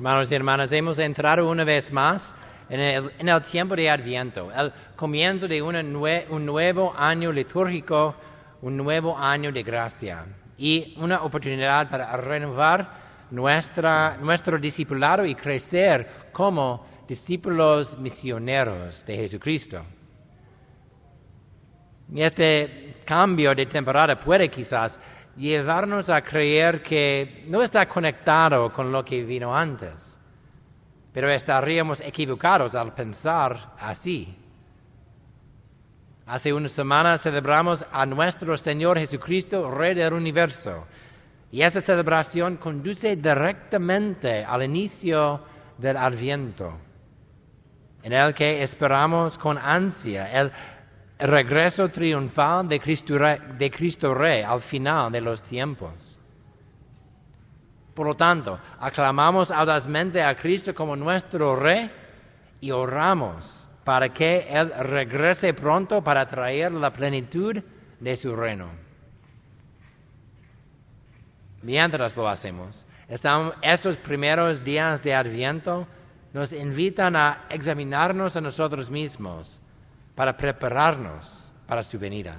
Hermanos y hermanas, hemos entrado una vez más en el, tiempo de Adviento, el comienzo de un nuevo año litúrgico, un nuevo año de gracia y una oportunidad para renovar nuestro discipulado y crecer como discípulos misioneros de Jesucristo. Y este cambio de temporada puede quizás llevarnos a creer que no está conectado con lo que vino antes, pero estaríamos equivocados al pensar así. Hace una semana celebramos a nuestro Señor Jesucristo, Rey del universo, y esa celebración conduce directamente al inicio del Adviento, en el que esperamos con ansia el regreso triunfal de Cristo, Rey, de Cristo Rey al final de los tiempos. Por lo tanto, aclamamos audazmente a Cristo como nuestro Rey y oramos para que Él regrese pronto para traer la plenitud de su reino. Mientras lo hacemos, estamos, estos primeros días de Adviento nos invitan a examinarnos a nosotros mismos para prepararnos para su venida.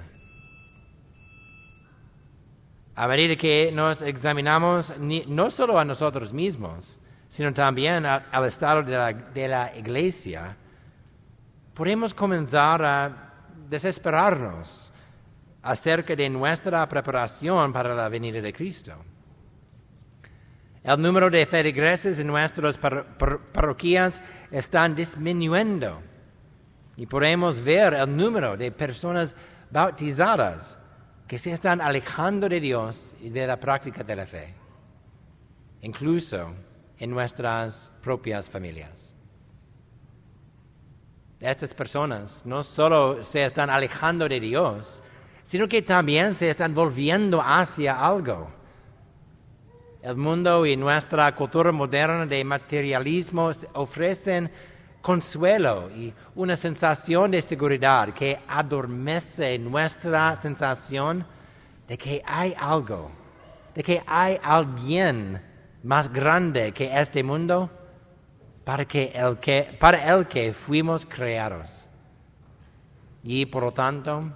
A medida que nos examinamos no solo a nosotros mismos, sino también al estado de la, iglesia, podemos comenzar a desesperarnos acerca de nuestra preparación para la venida de Cristo. El número de feligreses en nuestras par- par- parroquias están disminuyendo y podemos ver el número de personas bautizadas que se están alejando de Dios y de la práctica de la fe, incluso en nuestras propias familias. Estas personas no solo se están alejando de Dios, sino que también se están volviendo hacia algo. El mundo y nuestra cultura moderna de materialismo ofrecen consuelo y una sensación de seguridad que adormece nuestra sensación de que hay algo, de que hay alguien más grande que este mundo para, el que, el que fuimos creados. Y por lo tanto,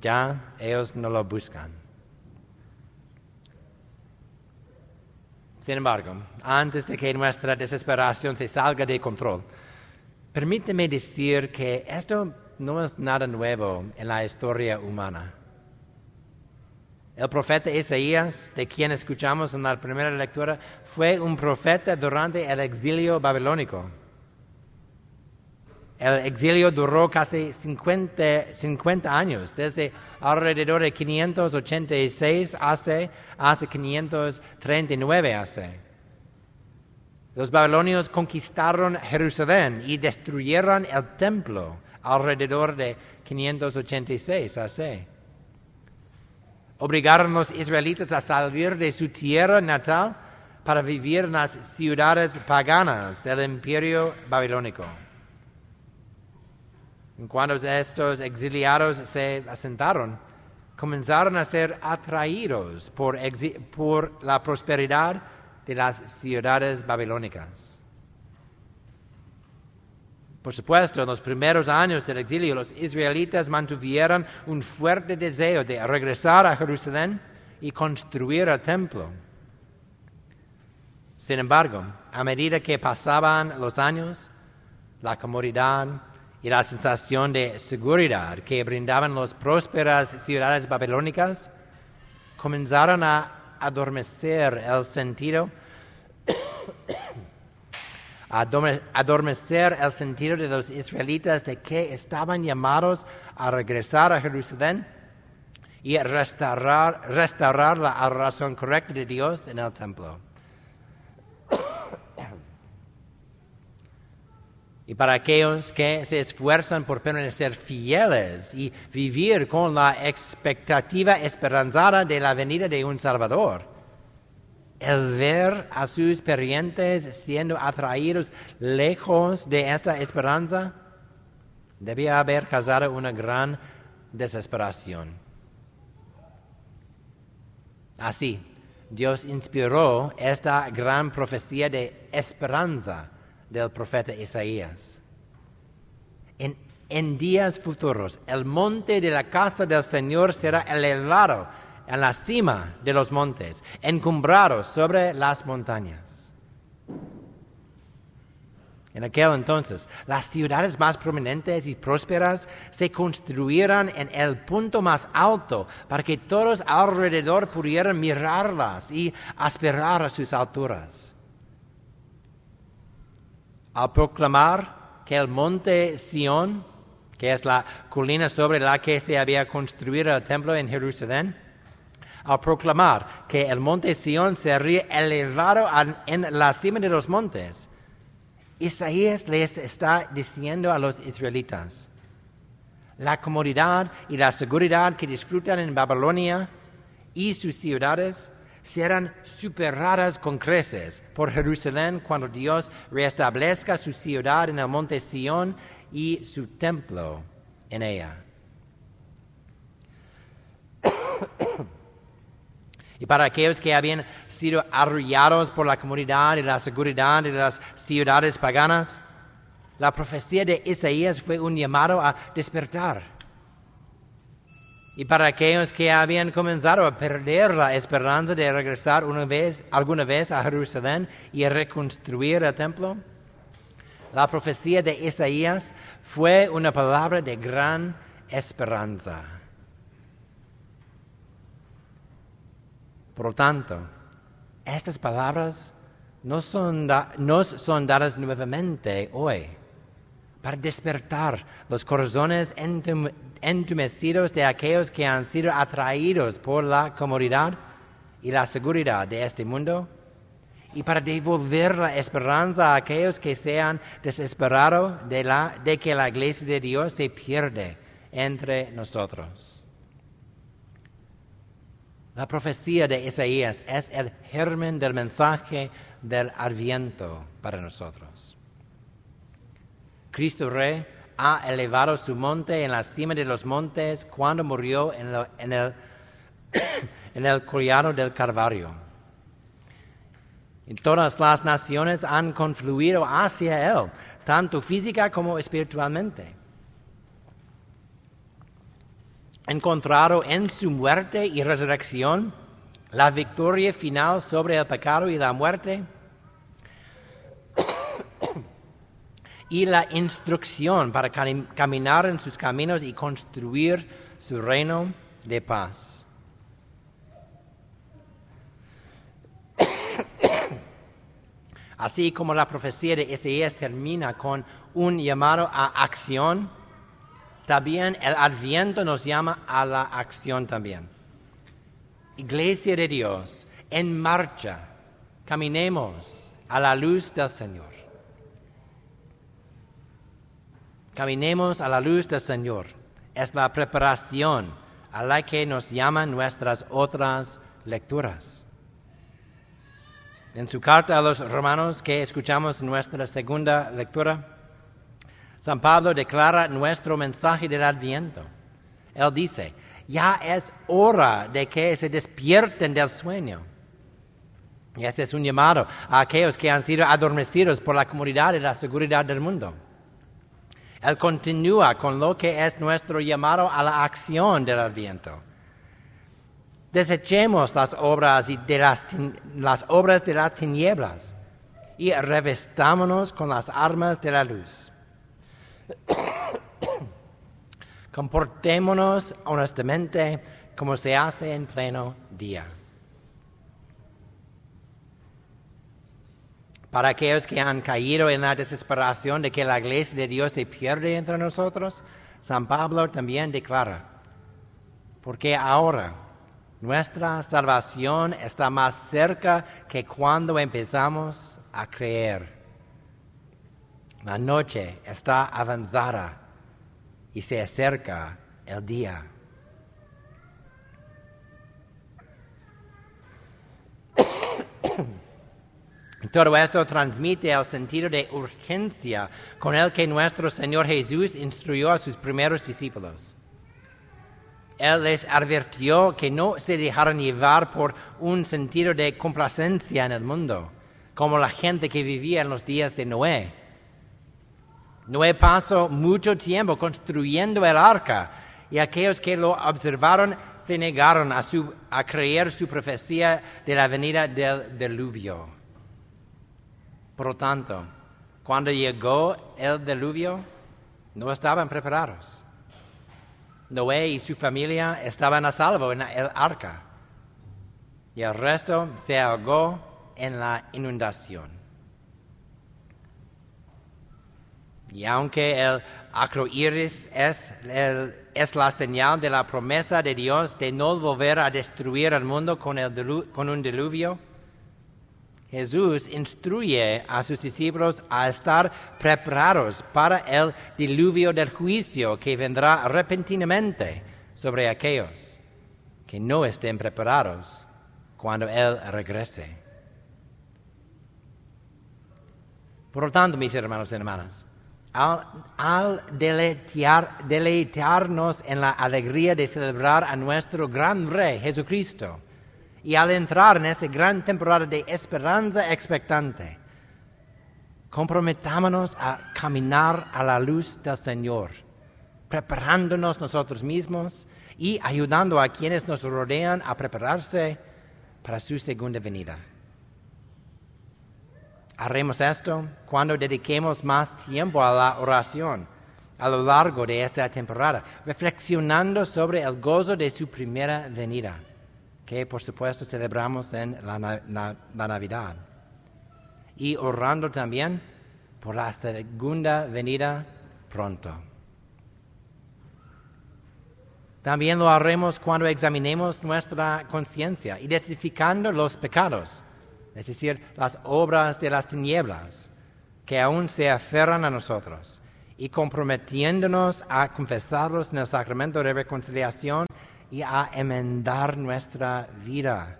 ya ellos no lo buscan. Sin embargo, antes de que nuestra desesperación se salga de control, permíteme decir que esto no es nada nuevo en la historia humana. El profeta Isaías, de quien escuchamos en la primera lectura, fue un profeta durante el exilio babilónico. El exilio duró casi 50, 50 años, desde alrededor de 586 hace, hasta 539 hace. Los babilonios conquistaron Jerusalén y destruyeron el templo alrededor de 586 hace. Obligaron a los israelitas a salir de su tierra natal para vivir en las ciudades paganas del imperio babilónico. Cuando estos exiliados se asentaron, comenzaron a ser atraídos por la prosperidad de las ciudades babilónicas. Por supuesto, en los primeros años del exilio, los israelitas mantuvieron un fuerte deseo de regresar a Jerusalén y construir el templo. Sin embargo, a medida que pasaban los años, la comodidad y la sensación de seguridad que brindaban las prósperas ciudades babilónicas comenzaron a adormecer el sentido adorme- adormecer el sentido de los israelitas de que estaban llamados a regresar a Jerusalén y restaurar, restaurar la adoración correcta de Dios en el templo. Y para aquellos que se esfuerzan por permanecer fieles y vivir con la expectativa esperanzada de la venida de un Salvador, el ver a sus parientes siendo atraídos lejos de esta esperanza debía haber causado una gran desesperación. Así, Dios inspiró esta gran profecía de esperanza del profeta Isaías. En, días futuros, el monte de la casa del Señor será elevado en la cima de los montes, encumbrado sobre las montañas. En aquel entonces, las ciudades más prominentes y prósperas se construyeron en el punto más alto para que todos alrededor pudieran mirarlas y aspirar a sus alturas. Al proclamar que el monte Sión, que es la colina sobre la que se había construido el templo en Jerusalén, al proclamar que el monte Sión sería elevado en la cima de los montes, Isaías les está diciendo a los israelitas, la comodidad y la seguridad que disfrutan en Babilonia y sus ciudades serán superadas con creces por Jerusalén cuando Dios restablezca su ciudad en el monte Sión y su templo en ella. Y para aquellos que habían sido arrullados por la comunidad y la seguridad de las ciudades paganas, la profecía de Isaías fue un llamado a despertar. Y para aquellos que habían comenzado a perder la esperanza de regresar una vez, alguna vez a Jerusalén y reconstruir el templo, la profecía de Isaías fue una palabra de gran esperanza. Por lo tanto, estas palabras nos son, nos son dadas nuevamente hoy para despertar los corazones entumecidos de aquellos que han sido atraídos por la comodidad y la seguridad de este mundo y para devolver la esperanza a aquellos que se han desesperado de, de que la iglesia de Dios se pierde entre nosotros. La profecía de Isaías es el germen del mensaje del adviento para nosotros. Cristo Rey ha elevado su monte en la cima de los montes cuando murió en, el, en el del Calvario. Y todas las naciones han confluido hacia Él, tanto física como espiritualmente. encontrado en su muerte y resurrección la victoria final sobre el pecado y la muerte y la instrucción para caminar en sus caminos y construir su reino de paz. Así como la profecía de Isaías termina con un llamado a acción, también el adviento nos llama a la acción también. Iglesia de Dios, en marcha, caminemos a la luz del Señor. Caminemos a la luz del Señor. Es la preparación a la que nos llaman nuestras otras lecturas. En su carta a los romanos que escuchamos en nuestra segunda lectura, San Pablo declara nuestro mensaje del adviento. Él dice, ya es hora de que se despierten del sueño. Y ese es un llamado a aquellos que han sido adormecidos por la comunidad y la seguridad del mundo. Él continúa con lo que es nuestro llamado a la acción del adviento. Desechemos las obras, de las, las obras de las tinieblas y revestámonos con las armas de la luz. Comportémonos honestamente como se hace en pleno día. Para aquellos que han caído en la desesperación de que la iglesia de Dios se pierde entre nosotros, San Pablo también declara, porque ahora nuestra salvación está más cerca que cuando empezamos a creer. La noche está avanzada y se acerca el día. Todo esto transmite el sentido de urgencia con el que nuestro Señor Jesús instruyó a sus primeros discípulos. Él les advirtió que no se dejaran llevar por un sentido de complacencia en el mundo, como la gente que vivía en los días de Noé. Noé pasó mucho tiempo construyendo el arca y aquellos que lo observaron se negaron a, a creer su profecía de la venida del diluvio. Por lo tanto, cuando llegó el diluvio, no estaban preparados. Noé y su familia estaban a salvo en el arca y el resto se ahogó en la inundación. Y aunque el acroiris es, es la señal de la promesa de Dios de no volver a destruir el mundo con, con un diluvio, Jesús instruye a sus discípulos a estar preparados para el diluvio del juicio que vendrá repentinamente sobre aquellos que no estén preparados cuando Él regrese. Por lo tanto, mis hermanos y hermanas, al, deleitarnos en la alegría de celebrar a nuestro gran Rey Jesucristo, y al entrar en esa gran temporada de esperanza expectante, comprometámonos a caminar a la luz del Señor, preparándonos nosotros mismos y ayudando a quienes nos rodean a prepararse para su segunda venida. Haremos esto cuando dediquemos más tiempo a la oración a lo largo de esta temporada, reflexionando sobre el gozo de su primera venida que por supuesto celebramos en la, Navidad. Y orando también por la segunda venida pronto. También lo haremos cuando examinemos nuestra conciencia, identificando los pecados, es decir, las obras de las tinieblas que aún se aferran a nosotros, y comprometiéndonos a confesarlos en el sacramento de reconciliación y a enmendar nuestra vida,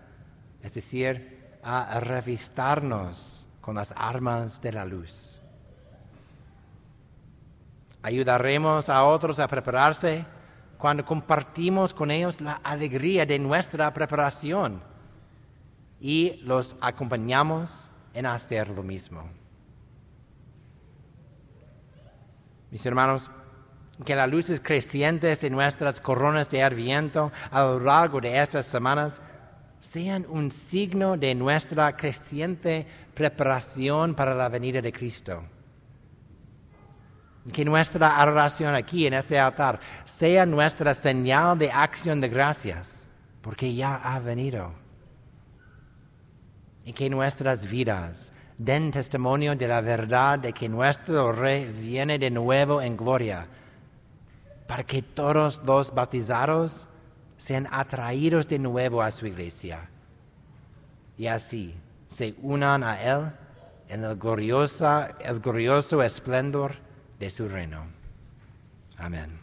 es decir, a revistarnos con las armas de la luz. Ayudaremos a otros a prepararse cuando compartimos con ellos la alegría de nuestra preparación y los acompañamos en hacer lo mismo. Mis hermanos, que las luces crecientes de nuestras coronas de Adviento a lo largo de estas semanas sean un signo de nuestra creciente preparación para la venida de Cristo. Que nuestra adoración aquí en este altar sea nuestra señal de acción de gracias, porque ya ha venido. Y que nuestras vidas den testimonio de la verdad de que nuestro Rey viene de nuevo en gloria para que todos los bautizados sean atraídos de nuevo a su iglesia y así se unan a Él en el glorioso, el glorioso esplendor de su reino. Amén.